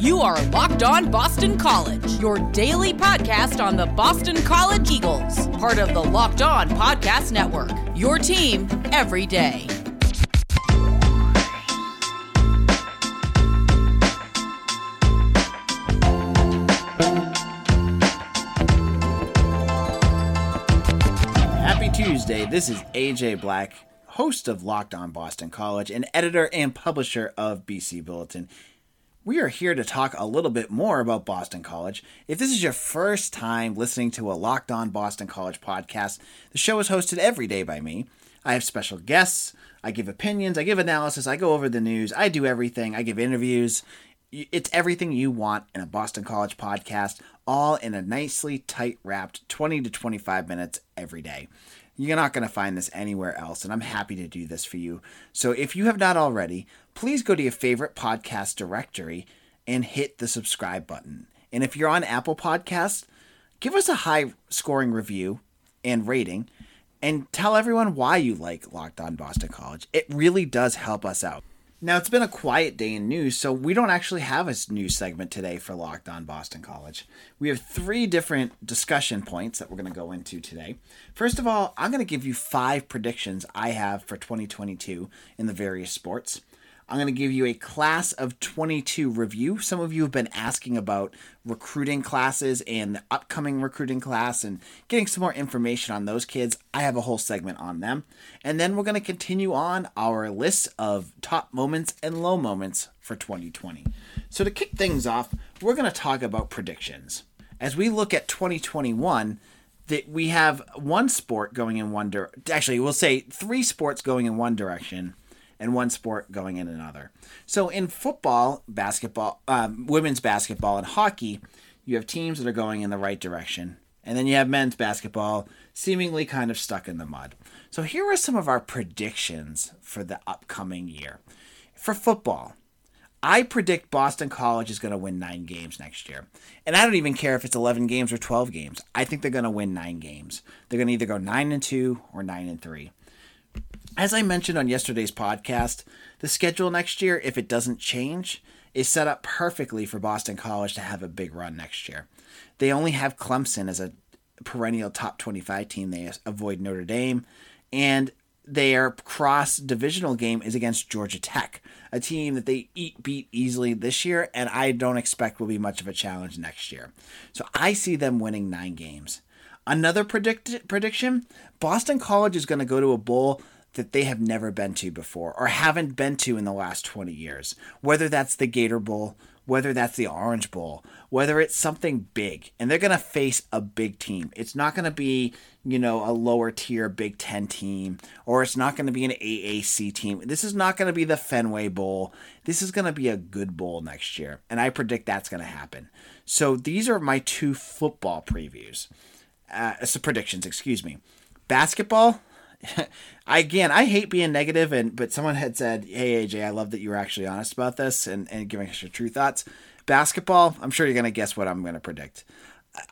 You are Locked On Boston College, your daily podcast on the Boston College Eagles, part of the Locked On Podcast Network. Your team every day. Happy Tuesday. This is AJ Black, host of Locked On Boston College and editor and publisher of BC Bulletin. We are here to talk a little bit more about Boston College. If this is your first time listening to a Locked On Boston College podcast, the show is hosted every day by me. I have special guests, I give opinions, I give analysis, I go over the news, I do everything, I give interviews. It's everything you want in a Boston College podcast, all in a nicely tight wrapped 20 to 25 minutes every day. You're not going to find this anywhere else, and I'm happy to do this for you. So if you have not already, please go to your favorite podcast directory and hit the subscribe button. And if you're on Apple Podcasts, give us a high scoring review and rating and tell everyone why you like Locked On Boston College. It really does help us out. Now, it's been a quiet day in news, so we don't actually have a news segment today for Locked On Boston College. We have three different discussion points that we're going to go into today. First of all, I'm going to give you five predictions I have for 2022 in the various sports. I'm going to give you a class of 22 review. Some of you have been asking about recruiting classes and the upcoming recruiting class and getting some more information on those kids. I have a whole segment on them. And then we're going to continue on our list of top moments and low moments for 2020. So, to kick things off, we're going to talk about predictions. As we look at 2021, that we have one sport going in one direction. Actually, we'll say three sports going in one direction and one sport going in another. So in football, basketball, um, women's basketball, and hockey, you have teams that are going in the right direction. And then you have men's basketball seemingly kind of stuck in the mud. So here are some of our predictions for the upcoming year. For football, I predict Boston College is going to win nine games next year. And I don't even care if it's 11 games or 12 games. I think they're going to win nine games. They're going to either go nine and two or nine and three. As I mentioned on yesterday's podcast, the schedule next year, if it doesn't change, is set up perfectly for Boston College to have a big run next year. They only have Clemson as a perennial top 25 team. They avoid Notre Dame. And their cross divisional game is against Georgia Tech, a team that they eat, beat easily this year, and I don't expect will be much of a challenge next year. So I see them winning nine games. Another predict- prediction Boston College is going to go to a bowl that they have never been to before or haven't been to in the last 20 years. Whether that's the Gator Bowl, whether that's the Orange Bowl, whether it's something big, and they're going to face a big team. It's not going to be, you know, a lower tier Big Ten team, or it's not going to be an AAC team. This is not going to be the Fenway Bowl. This is going to be a good bowl next year, and I predict that's going to happen. So these are my two football previews. Uh, so predictions, excuse me. Basketball, again, I hate being negative, and but someone had said, "Hey AJ, I love that you were actually honest about this and and giving us your true thoughts." Basketball, I'm sure you're gonna guess what I'm gonna predict.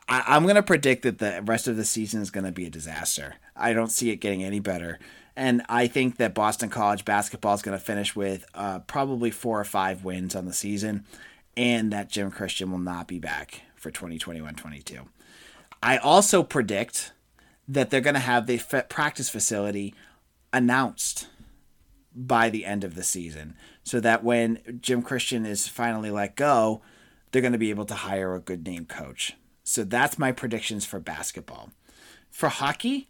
I, am gonna predict that the rest of the season is gonna be a disaster. I don't see it getting any better, and I think that Boston College basketball is gonna finish with uh, probably four or five wins on the season, and that Jim Christian will not be back for 2021-22. I also predict that they're going to have the practice facility announced by the end of the season so that when Jim Christian is finally let go, they're going to be able to hire a good name coach. So that's my predictions for basketball. For hockey,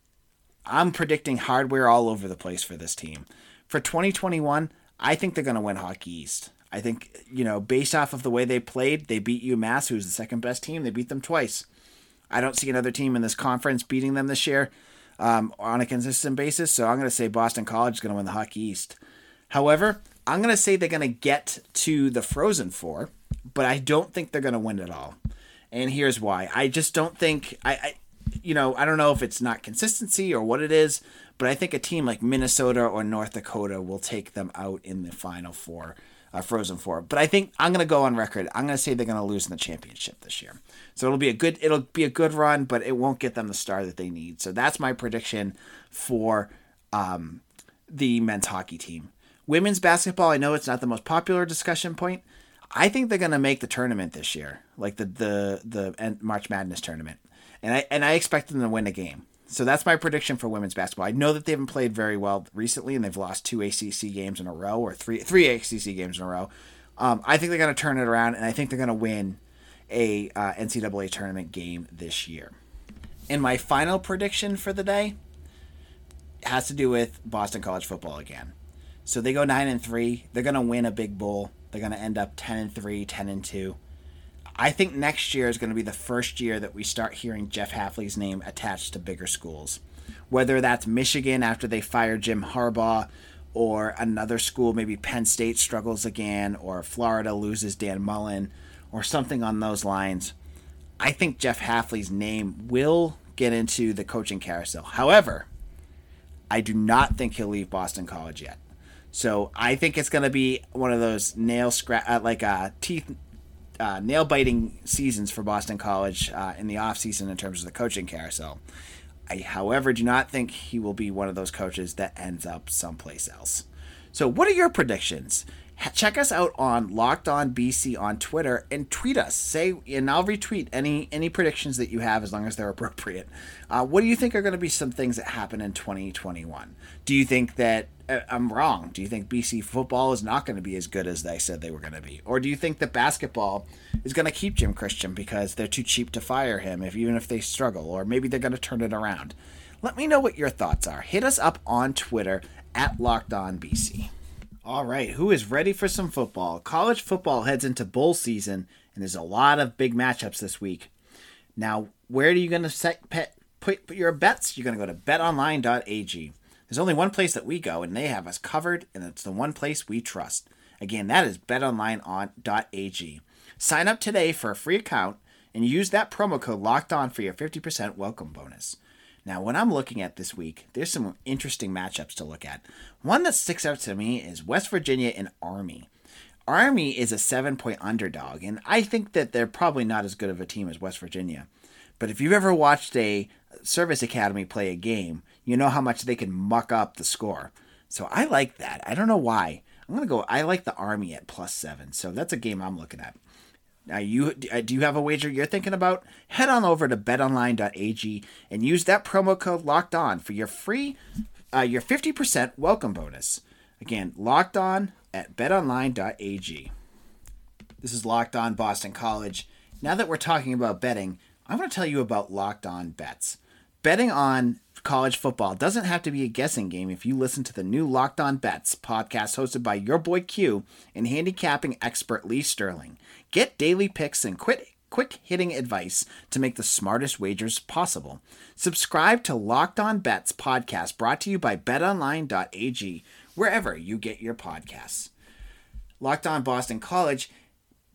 I'm predicting hardware all over the place for this team. For 2021, I think they're going to win Hockey East. I think, you know, based off of the way they played, they beat UMass, who's the second best team. They beat them twice. I don't see another team in this conference beating them this year um, on a consistent basis. So I'm going to say Boston College is going to win the Hockey East. However, I'm going to say they're going to get to the Frozen Four, but I don't think they're going to win it all. And here's why. I just don't think I, I, you know, I don't know if it's not consistency or what it is, but I think a team like Minnesota or North Dakota will take them out in the Final Four uh, Frozen Four. But I think I'm going to go on record. I'm going to say they're going to lose in the championship this year. So it'll be a good it'll be a good run, but it won't get them the star that they need. So that's my prediction for um, the men's hockey team. Women's basketball. I know it's not the most popular discussion point. I think they're going to make the tournament this year, like the the the March Madness tournament, and I and I expect them to win a game. So that's my prediction for women's basketball. I know that they haven't played very well recently, and they've lost two ACC games in a row, or three three ACC games in a row. Um, I think they're going to turn it around, and I think they're going to win a uh, NCAA tournament game this year. And my final prediction for the day has to do with Boston College football again. So they go nine and three. They're going to win a big bowl. They're going to end up ten and three, 10 and two. I think next year is going to be the first year that we start hearing Jeff Hafley's name attached to bigger schools. Whether that's Michigan after they fire Jim Harbaugh, or another school, maybe Penn State struggles again, or Florida loses Dan Mullen, or something on those lines. I think Jeff Hafley's name will get into the coaching carousel. However, I do not think he'll leave Boston College yet. So I think it's going to be one of those nail scratch, uh, like uh, teeth, uh, nail biting seasons for Boston College uh, in the off season in terms of the coaching carousel. I, however, do not think he will be one of those coaches that ends up someplace else. So, what are your predictions? Check us out on Locked On BC on Twitter and tweet us. Say and I'll retweet any any predictions that you have as long as they're appropriate. Uh, what do you think are going to be some things that happen in 2021? Do you think that uh, I'm wrong? Do you think BC football is not going to be as good as they said they were going to be, or do you think that basketball is going to keep Jim Christian because they're too cheap to fire him if even if they struggle, or maybe they're going to turn it around? Let me know what your thoughts are. Hit us up on Twitter at Locked On BC. All right, who is ready for some football? College football heads into bowl season, and there's a lot of big matchups this week. Now, where are you going to set pet, put, put your bets? You're going to go to betonline.ag. There's only one place that we go, and they have us covered, and it's the one place we trust. Again, that is betonline.ag. Sign up today for a free account and use that promo code locked on for your 50% welcome bonus. Now, when I'm looking at this week, there's some interesting matchups to look at. One that sticks out to me is West Virginia and Army. Army is a seven point underdog, and I think that they're probably not as good of a team as West Virginia. But if you've ever watched a service academy play a game, you know how much they can muck up the score. So I like that. I don't know why. I'm going to go, I like the Army at plus seven. So that's a game I'm looking at. Now, you uh, do you have a wager you're thinking about? Head on over to betonline.ag and use that promo code locked on for your free, uh, your 50% welcome bonus. Again, locked on at betonline.ag. This is Locked On Boston College. Now that we're talking about betting, I want to tell you about Locked On Bets. Betting on college football doesn't have to be a guessing game if you listen to the new Locked On Bets podcast hosted by your boy Q and handicapping expert Lee Sterling. Get daily picks and quit quick hitting advice to make the smartest wagers possible. Subscribe to Locked On Bets podcast brought to you by betonline.ag wherever you get your podcasts. Locked On Boston College.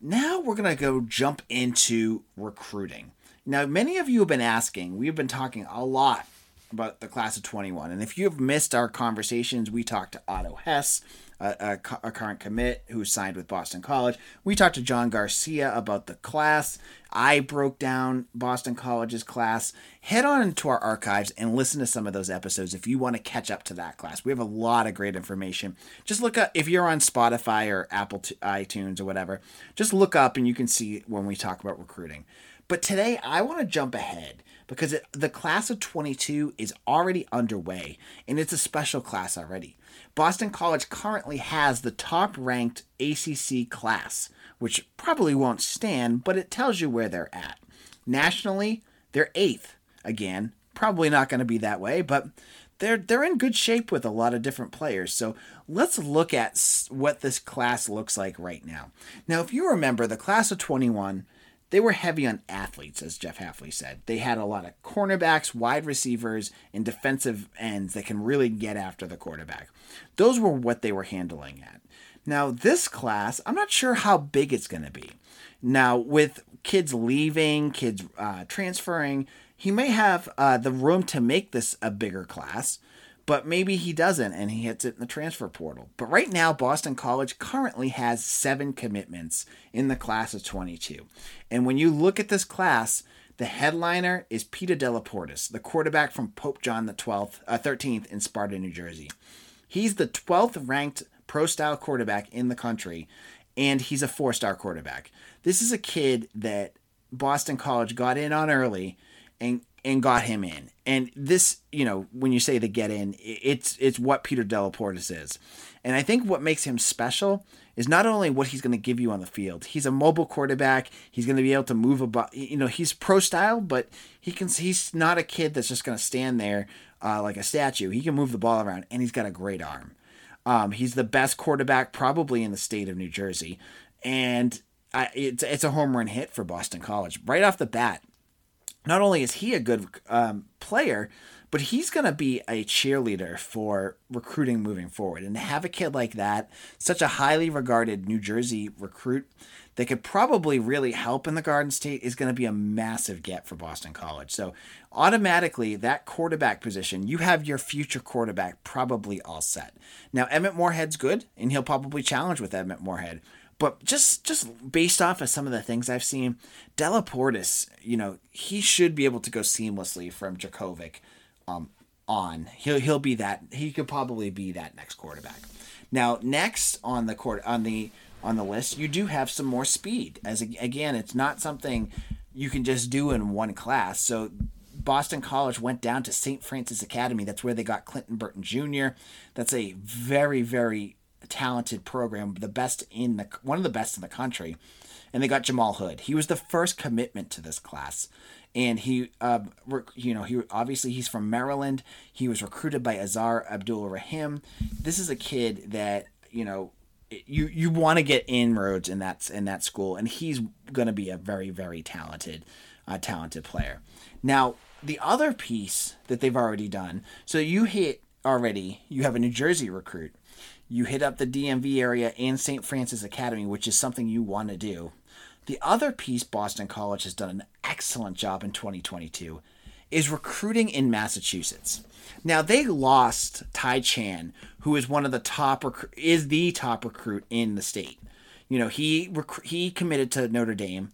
Now we're going to go jump into recruiting. Now, many of you have been asking, we've been talking a lot about the class of 21. And if you have missed our conversations, we talked to Otto Hess, a, a, a, current commit who signed with Boston College. We talked to John Garcia about the class. I broke down Boston College's class. Head on into our archives and listen to some of those episodes if you want to catch up to that class. We have a lot of great information. Just look up if you're on Spotify or Apple iTunes or whatever. Just look up and you can see when we talk about recruiting. But today I want to jump ahead because it, the class of 22 is already underway and it's a special class already. Boston College currently has the top ranked ACC class, which probably won't stand, but it tells you where they're at. Nationally, they're eighth. Again, probably not going to be that way, but they're they're in good shape with a lot of different players. So let's look at what this class looks like right now. Now, if you remember, the class of 21 they were heavy on athletes, as Jeff Hafley said. They had a lot of cornerbacks, wide receivers, and defensive ends that can really get after the quarterback. Those were what they were handling at. Now, this class, I'm not sure how big it's going to be. Now, with kids leaving, kids uh, transferring, he may have uh, the room to make this a bigger class but maybe he doesn't and he hits it in the transfer portal. But right now, Boston College currently has seven commitments in the class of 22. And when you look at this class, the headliner is Peter Delaportas, the quarterback from Pope John the 12th, uh, 13th in Sparta, New Jersey. He's the 12th ranked pro style quarterback in the country, and he's a four star quarterback. This is a kid that Boston College got in on early and and got him in. And this, you know, when you say the get in, it's it's what Peter Delaportas is. And I think what makes him special is not only what he's going to give you on the field. He's a mobile quarterback. He's going to be able to move about. You know, he's pro style, but he can. He's not a kid that's just going to stand there uh, like a statue. He can move the ball around, and he's got a great arm. Um, he's the best quarterback probably in the state of New Jersey, and I, it's it's a home run hit for Boston College right off the bat. Not only is he a good um, player, but he's going to be a cheerleader for recruiting moving forward. And to have a kid like that, such a highly regarded New Jersey recruit that could probably really help in the Garden State is going to be a massive get for Boston College. So automatically, that quarterback position, you have your future quarterback probably all set. Now, Emmett Morehead's good, and he'll probably challenge with Emmett Morehead. But just just based off of some of the things I've seen, Delaportas, you know, he should be able to go seamlessly from Jurkovec um, on. He'll he'll be that. He could probably be that next quarterback. Now, next on the court on the on the list, you do have some more speed. As again, it's not something you can just do in one class. So Boston College went down to St. Frances Academy. That's where they got Clinton Burton Jr. That's a very very talented program, the best in the one of the best in the country. And they got Jamal Hood. He was the first commitment to this class, and he, uh, you know, he obviously he's from Maryland. He was recruited by Azar Abdul Rahim. This is a kid that you know you you want to get inroads in that in that school, and he's going to be a very very talented, uh, talented player. Now the other piece that they've already done. So you hit already. You have a New Jersey recruit you hit up the DMV area and St. Frances Academy, which is something you want to do. The other piece Boston College has done an excellent job in 2022 is recruiting in Massachusetts. Now they lost Ty Chan, who is one of the top rec- is the top recruit in the state. You know, he rec- he committed to Notre Dame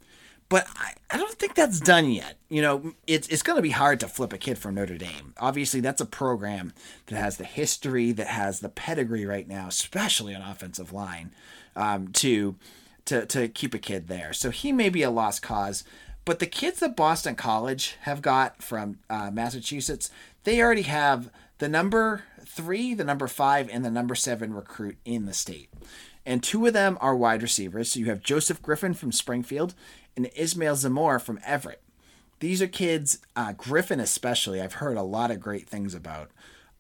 but I, I don't think that's done yet. You know, it's it's going to be hard to flip a kid from Notre Dame. Obviously, that's a program that has the history, that has the pedigree right now, especially on offensive line, um, to to to keep a kid there. So he may be a lost cause. But the kids that Boston College have got from uh, Massachusetts, they already have the number three, the number five, and the number seven recruit in the state. And two of them are wide receivers. So you have Joseph Griffin from Springfield and Ismail Zamor from Everett. These are kids, uh, Griffin especially, I've heard a lot of great things about.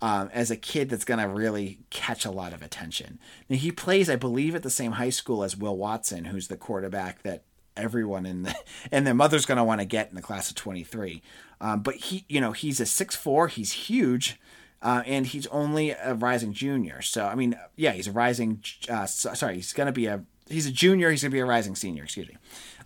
Um, as a kid that's going to really catch a lot of attention. Now, he plays, I believe, at the same high school as Will Watson, who's the quarterback that everyone in the and their mother's going to want to get in the class of 23. Um, but he, you know, he's a six four. He's huge. Uh, and he's only a rising junior. So I mean, yeah, he's a rising. Uh, sorry, he's gonna be a he's a junior. He's gonna be a rising senior. Excuse me.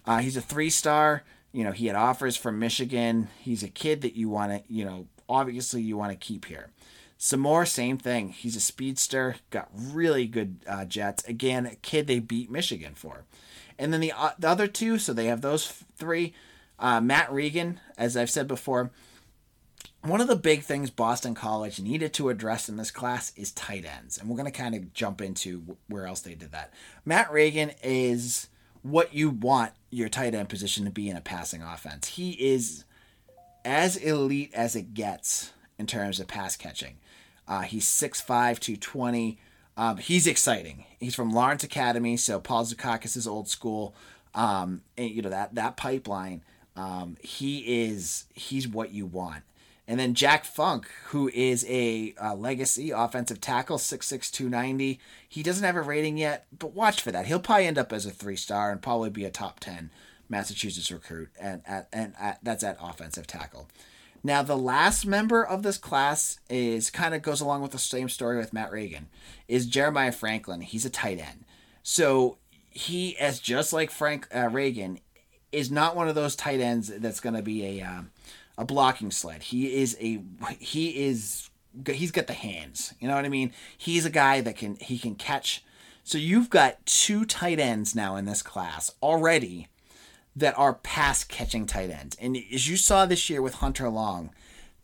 Uh, he's a three star. You know, he had offers from Michigan. He's a kid that you want to, you know, obviously you want to keep here. Some more, same thing. He's a speedster, got really good uh, jets. Again, a kid they beat Michigan for. And then the, uh, the other two, so they have those three. Uh, Matt Regan, as I've said before, one of the big things Boston College needed to address in this class is tight ends. And we're going to kind of jump into where else they did that. Matt Regan is what you want your tight end position to be in a passing offense. He is as elite as it gets in terms of pass catching. Uh, he's 6'5, 220. Um, he's exciting. He's from Lawrence Academy, so Paul Zukakis is old school. Um, and, you know that that pipeline. Um, he is he's what you want. And then Jack Funk, who is a uh, legacy offensive tackle, 6'6", 290. He doesn't have a rating yet, but watch for that. He'll probably end up as a three star and probably be a top ten Massachusetts recruit, and at, and at, that's at offensive tackle. Now the last member of this class is kind of goes along with the same story with Matt Reagan, is Jeremiah Franklin. He's a tight end, so he as just like Frank uh, Regan is not one of those tight ends that's going to be a um, a blocking sled. He is a he is he's got the hands. You know what I mean? He's a guy that can he can catch. So you've got two tight ends now in this class already that are pass catching tight ends. And as you saw this year with Hunter Long,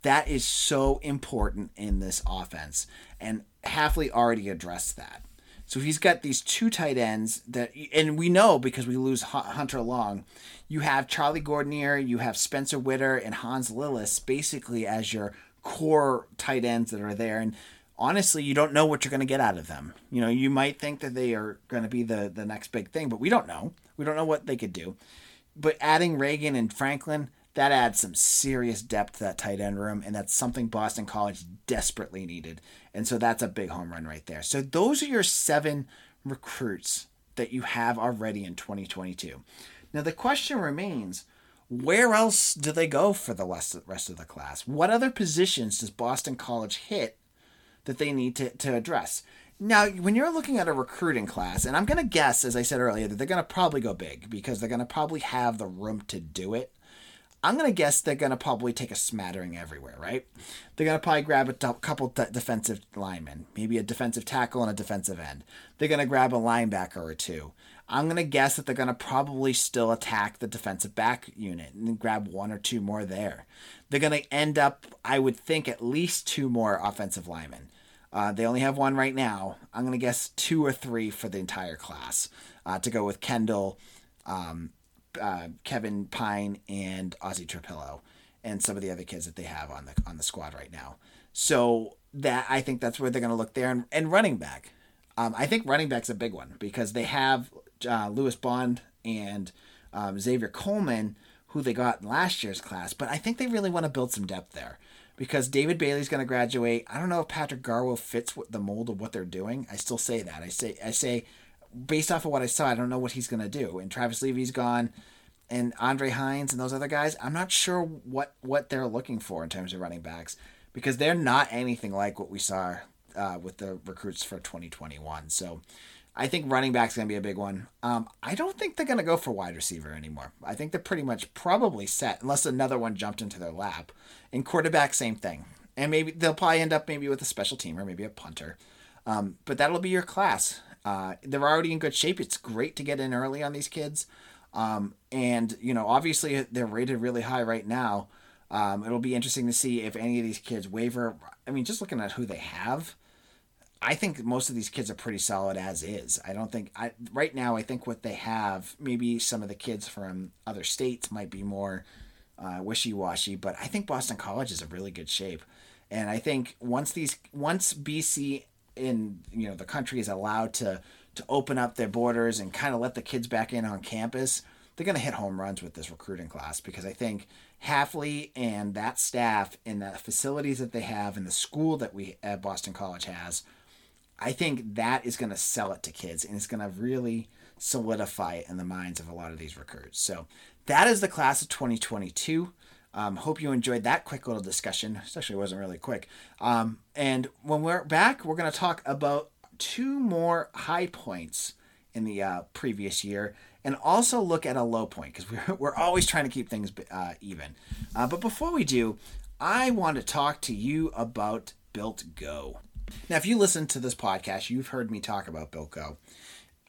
that is so important in this offense. And Hafley already addressed that. So he's got these two tight ends that, and we know because we lose Hunter Long, you have Charlie Gordinier, you have Spencer Witter, and Hans Lillis basically as your core tight ends that are there. And honestly, you don't know what you're going to get out of them. You know, you might think that they are going to be the the next big thing, but we don't know. We don't know what they could do. But adding Reagan and Franklin, that adds some serious depth to that tight end room, and that's something Boston College desperately needed. And so that's a big home run right there. So those are your seven recruits that you have already in 2022. Now the question remains where else do they go for the rest of the class? What other positions does Boston College hit that they need to, to address? Now, when you're looking at a recruiting class, and I'm going to guess, as I said earlier, that they're going to probably go big because they're going to probably have the room to do it. I'm going to guess they're going to probably take a smattering everywhere, right? They're going to probably grab a couple defensive linemen, maybe a defensive tackle and a defensive end. They're going to grab a linebacker or two. I'm going to guess that they're going to probably still attack the defensive back unit and grab one or two more there. They're going to end up, I would think, at least two more offensive linemen. Uh, they only have one right now. I'm going to guess two or three for the entire class uh, to go with Kendall, um, uh, Kevin Pine and Ozzy Trapilo and some of the other kids that they have on the on the squad right now. So that I think that's where they're going to look there and, and running back. Um, I think running back's a big one because they have uh, Lewis Bond and um, Xavier Coleman, who they got in last year's class, but I think they really want to build some depth there because David Bailey's going to graduate. I don't know if Patrick Garwo fits with the mold of what they're doing. I still say that. I say I say based off of what I saw, I don't know what he's going to do. And Travis Levy's gone, and Andre Hines and those other guys. I'm not sure what what they're looking for in terms of running backs because they're not anything like what we saw uh, with the recruits for 2021. So. I think running back's going to be a big one. Um, I don't think they're going to go for wide receiver anymore. I think they're pretty much probably set unless another one jumped into their lap. And quarterback, same thing. And maybe they'll probably end up maybe with a special teamer, or maybe a punter. Um, but that'll be your class. Uh, they're already in good shape. It's great to get in early on these kids. Um, and, you know, obviously they're rated really high right now. Um, it'll be interesting to see if any of these kids waver. I mean, just looking at who they have, I think most of these kids are pretty solid as is. I don't think I right now. I think what they have, maybe some of the kids from other states might be more uh, wishy washy, but I think Boston College is a really good shape. And I think once these once BC in you know the country is allowed to to open up their borders and kind of let the kids back in on campus, they're going to hit home runs with this recruiting class because I think Hafley and that staff and the facilities that they have and the school that we at Boston College has, I think that is going to sell it to kids and it's going to really solidify it in the minds of a lot of these recruits. So that is the class of 2022. Um, hope you enjoyed that quick little discussion. It actually wasn't really quick. Um, and when we're back, we're going to talk about two more high points in the uh, previous year and also look at a low point because we're, we're always trying to keep things uh, even. Uh, but before we do, I want to talk to you about Built Go. Now, if you listen to this podcast, you've heard me talk about Built Go.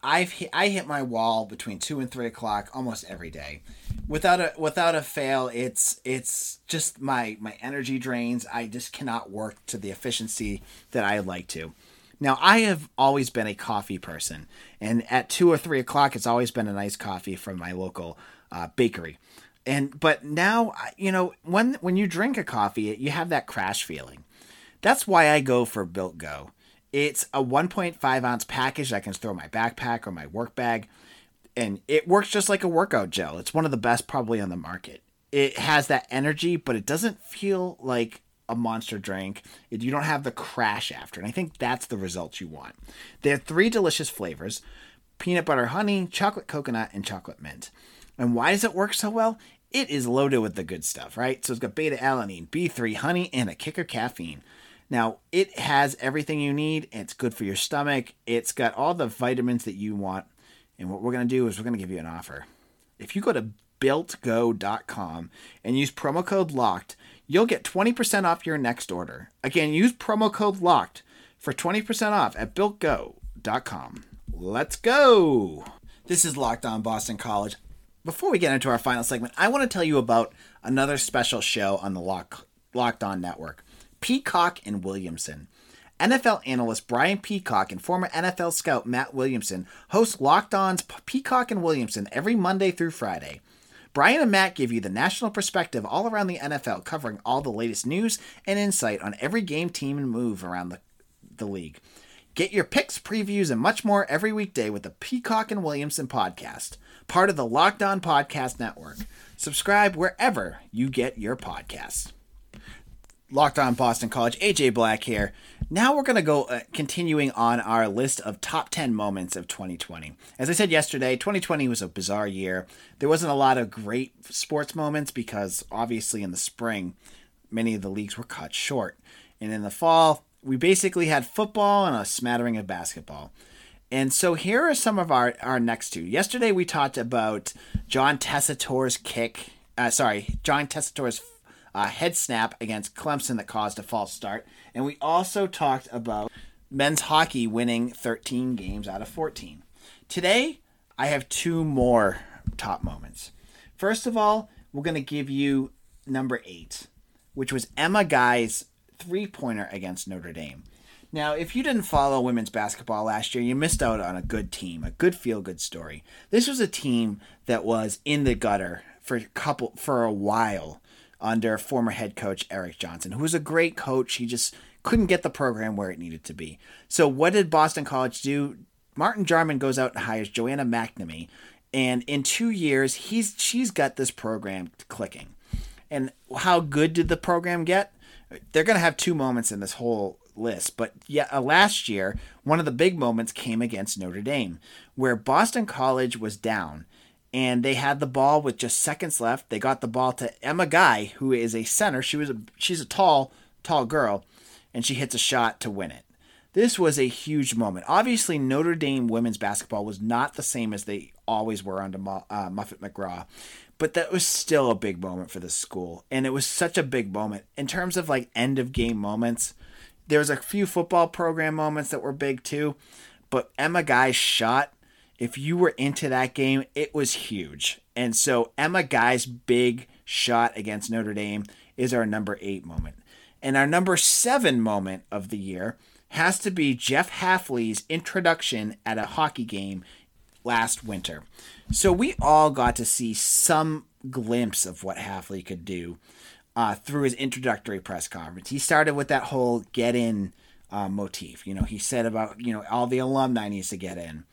I've hit, I hit my wall between two and three o'clock almost every day, without a without a fail. It's it's just my my energy drains. I just cannot work to the efficiency that I like to. Now I have always been a coffee person, and at two or three o'clock, it's always been a nice coffee from my local uh, bakery. And but now you know when when you drink a coffee, you have that crash feeling. That's why I go for Built Go it's a 1.5 ounce package that I can throw in my backpack or my work bag, and it works just like a workout gel. It's one of the best probably on the market. It has that energy, but it doesn't feel like a monster drink. You don't have the crash after, and I think that's the result you want. They have three delicious flavors peanut butter honey, chocolate coconut, and chocolate mint. And why does it work so well? It is loaded with the good stuff, right? So it's got beta alanine, B3, honey, and a kicker caffeine. Now, it has everything you need. It's good for your stomach. It's got all the vitamins that you want. And what we're going to do is we're going to give you an offer. If you go to builtgo.com and use promo code LOCKED, you'll get 20% off your next order. Again, use promo code LOCKED for 20% off at builtgo.com. Let's go. This is Locked On Boston College. Before we get into our final segment, I want to tell you about another special show on the Lock, Locked On Network. Peacock and Williamson. NFL analyst Brian Peacock and former NFL scout Matt Williamson host Locked On's Peacock and Williamson every Monday through Friday. Brian and Matt give you the national perspective all around the NFL, covering all the latest news and insight on every game, team, and move around the, the league. Get your picks, previews, and much more every weekday with the Peacock and Williamson podcast, part of the Locked On Podcast Network. Subscribe wherever you get your podcasts. Locked On Boston College, AJ Black here. Now we're going to go uh, continuing on our list of top 10 moments of 2020. As I said yesterday, 2020 was a bizarre year. There wasn't a lot of great sports moments because obviously in the spring, many of the leagues were cut short. And in the fall, we basically had football and a smattering of basketball. And so here are some of our, our next two. Yesterday we talked about John Tessitore's kick, uh, sorry, John Tessitore's uh, head snap against Clemson that caused a false start. And we also talked about men's hockey winning 13 games out of 14. Today, I have two more top moments. First of all, we're going to give you number eight, which was Emma Guy's three pointer against Notre Dame. Now, if you didn't follow women's basketball last year, you missed out on a good team, a good feel good story. This was a team that was in the gutter for a couple for a while under former head coach Eric Johnson, who was a great coach. He just couldn't get the program where it needed to be. So what did Boston College do? Martin Jarmond goes out and hires Joanna McNamee, and in two years, he's she's got this program clicking. And how good did the program get? They're going to have two moments in this whole list, but yeah, uh, last year one of the big moments came against Notre Dame, where Boston College was down and they had the ball with just seconds left. They got the ball to Emma Guy, who is a center. She was a she's a tall, tall girl, and she hits a shot to win it. This was a huge moment. Obviously, Notre Dame women's basketball was not the same as they always were under uh, Muffet McGraw, but that was still a big moment for the school, and it was such a big moment in terms of like end of game moments. There was a few football program moments that were big too, but Emma Guy's shot if you were into that game, it was huge. And so Emma Guy's big shot against Notre Dame is our number eight moment. And our number seven moment of the year has to be Jeff Hafley's introduction at a hockey game last winter. So we all got to see some glimpse of what Hafley could do uh, through his introductory press conference. He started with that whole get in uh, motif. You know, he said about, you know, all the alumni needs to get in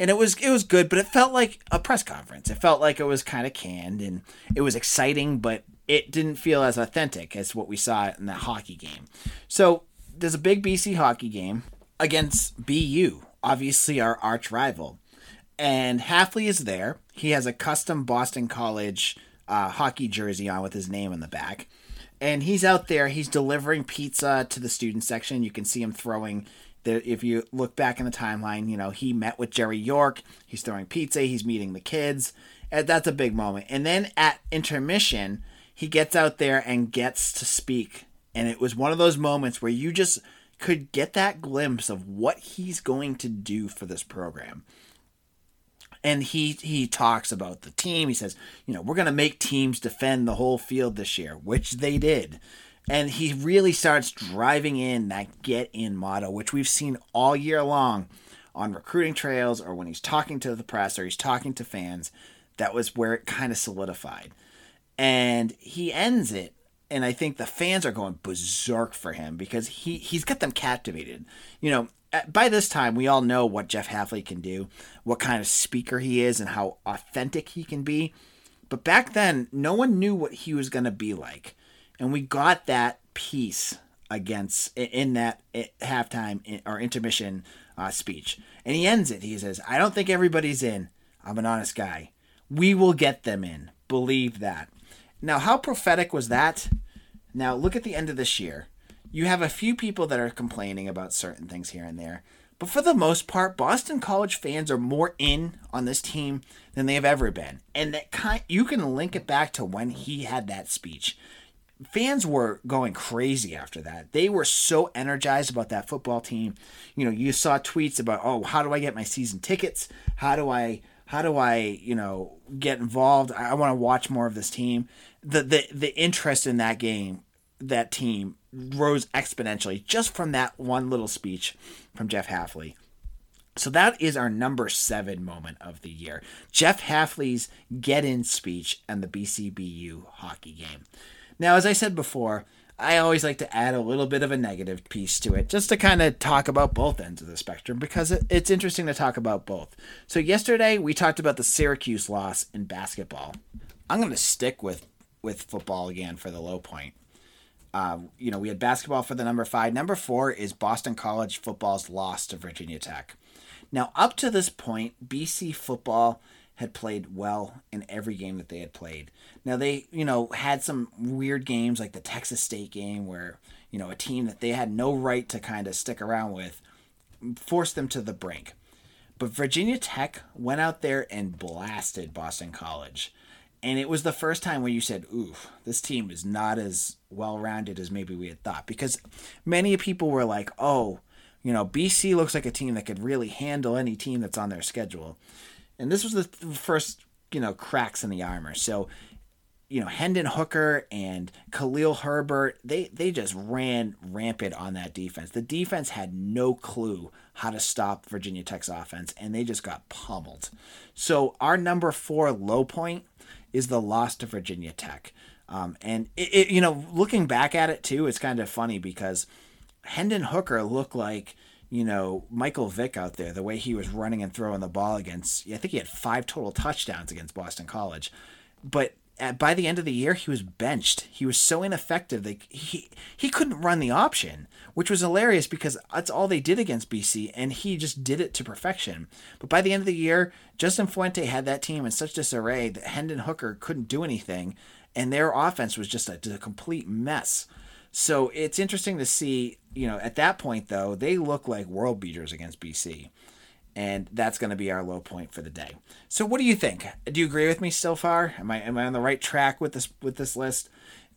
and it was it was good, but it felt like a press conference. It felt like it was kind of canned, and it was exciting, but it didn't feel as authentic as what we saw in that hockey game. So there's a big BC hockey game against BU, obviously our arch rival, and Hafley is there. He has a custom Boston College uh, hockey jersey on with his name on the back. And he's out there. He's delivering pizza to the student section. You can see him throwing that if you look back in the timeline, you know, he met with Jerry York, he's throwing pizza, he's meeting the kids. And that's a big moment. And then at intermission, he gets out there and gets to speak. And it was one of those moments where you just could get that glimpse of what he's going to do for this program. And he he talks about the team. He says, you know, we're going to make teams defend the whole field this year, which they did. And he really starts driving in that get in motto, which we've seen all year long on recruiting trails or when he's talking to the press or he's talking to fans. That was where it kind of solidified. And he ends it and I think the fans are going berserk for him because he he's got them captivated. You know, by this time we all know what Jeff Hafley can do, what kind of speaker he is, and how authentic he can be. But back then, no one knew what he was going to be like and we got that piece against in that halftime or intermission uh, speech. And he ends it. He says, "I don't think everybody's in. I'm an honest guy. We will get them in. Believe that." Now, how prophetic was that? Now, look at the end of this year. You have a few people that are complaining about certain things here and there, but for the most part, Boston College fans are more in on this team than they have ever been. And that kind you can link it back to when he had that speech fans were going crazy after that. They were so energized about that football team. You know, you saw tweets about, "Oh, how do I get my season tickets? How do I how do I, you know, get involved? I want to watch more of this team." The the the interest in that game that team rose exponentially just from that one little speech from Jeff Hafley. So that is our number seven moment of the year. Jeff Hafley's get in speech and the BCBU hockey game. Now, as I said before, I always like to add a little bit of a negative piece to it just to kind of talk about both ends of the spectrum because it's interesting to talk about both. So, yesterday we talked about the Syracuse loss in basketball. I'm going to stick with, with football again for the low point. Uh, you know, we had basketball for the number five. Number four is Boston College football's loss to Virginia Tech. Now, up to this point, BC football had played well in every game that they had played. Now they, you know, had some weird games like the Texas State game where, you know, a team that they had no right to kind of stick around with forced them to the brink. But Virginia Tech went out there and blasted Boston College. And it was the first time where you said, ooh, this team is not as well rounded as maybe we had thought. Because many people were like, oh, you know, BC looks like a team that could really handle any team that's on their schedule and this was the first you know cracks in the armor. So you know Hendon Hooker and Khalil Herbert they they just ran rampant on that defense. The defense had no clue how to stop Virginia Tech's offense, and they just got pummeled. So our number four low point is the loss to Virginia Tech. Um, and it, it, you know, looking back at it too, it's kind of funny because Hendon Hooker looked like you know, Michael Vick out there, the way he was running and throwing the ball against, I think he had five total touchdowns against Boston College. But at, by the end of the year, he was benched. He was so ineffective that he he couldn't run the option, which was hilarious because that's all they did against BC, and he just did it to perfection. But by the end of the year, Justin Fuente had that team in such disarray that Hendon Hooker couldn't do anything, and their offense was just a, a complete mess. So it's interesting to see, you know, at that point though, they look like world beaters against BC. And that's going to be our low point for the day. So what do you think? Do you agree with me so far? Am I am I on the right track with this with this list?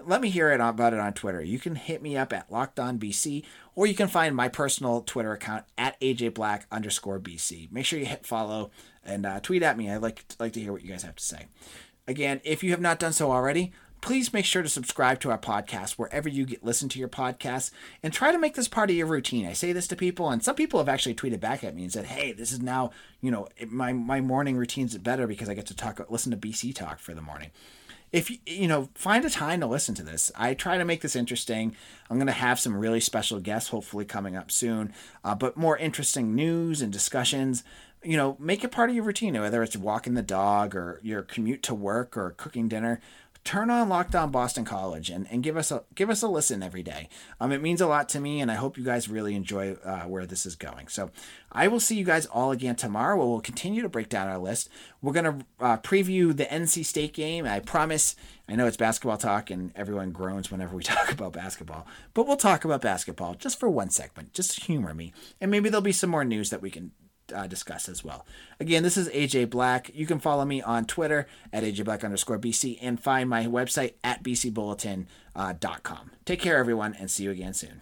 Let me hear it about it on Twitter. You can hit me up at Locked On BC, or you can find my personal Twitter account at AJ Black underscore BC. Make sure you hit follow and uh, tweet at me. I'd like like to hear what you guys have to say. Again, if you have not done so already, please make sure to subscribe to our podcast wherever you get listen to your podcasts and try to make this part of your routine. I say this to people and some people have actually tweeted back at me and said, "Hey, this is now, you know, my my morning routine's better because I get to talk listen to BC talk for the morning." If you, you know, find a time to listen to this. I try to make this interesting. I'm going to have some really special guests hopefully coming up soon, uh, but more interesting news and discussions you know, make it part of your routine, whether it's walking the dog or your commute to work or cooking dinner turn on Locked On Boston College and, and give us a give us a listen every day. Um, it means a lot to me, and I hope you guys really enjoy uh, where this is going. So I will see you guys all again tomorrow. Where we'll continue to break down our list. We're gonna uh, preview the NC State game. I promise. I know it's basketball talk, and everyone groans whenever we talk about basketball, but we'll talk about basketball just for one segment. Just humor me, and maybe there'll be some more news that we can uh, discuss as well. Again, this is AJ Black. You can follow me on Twitter at AJ Black underscore BC and find my website at bcbulletin.com. Uh, Take care, everyone, and see you again soon.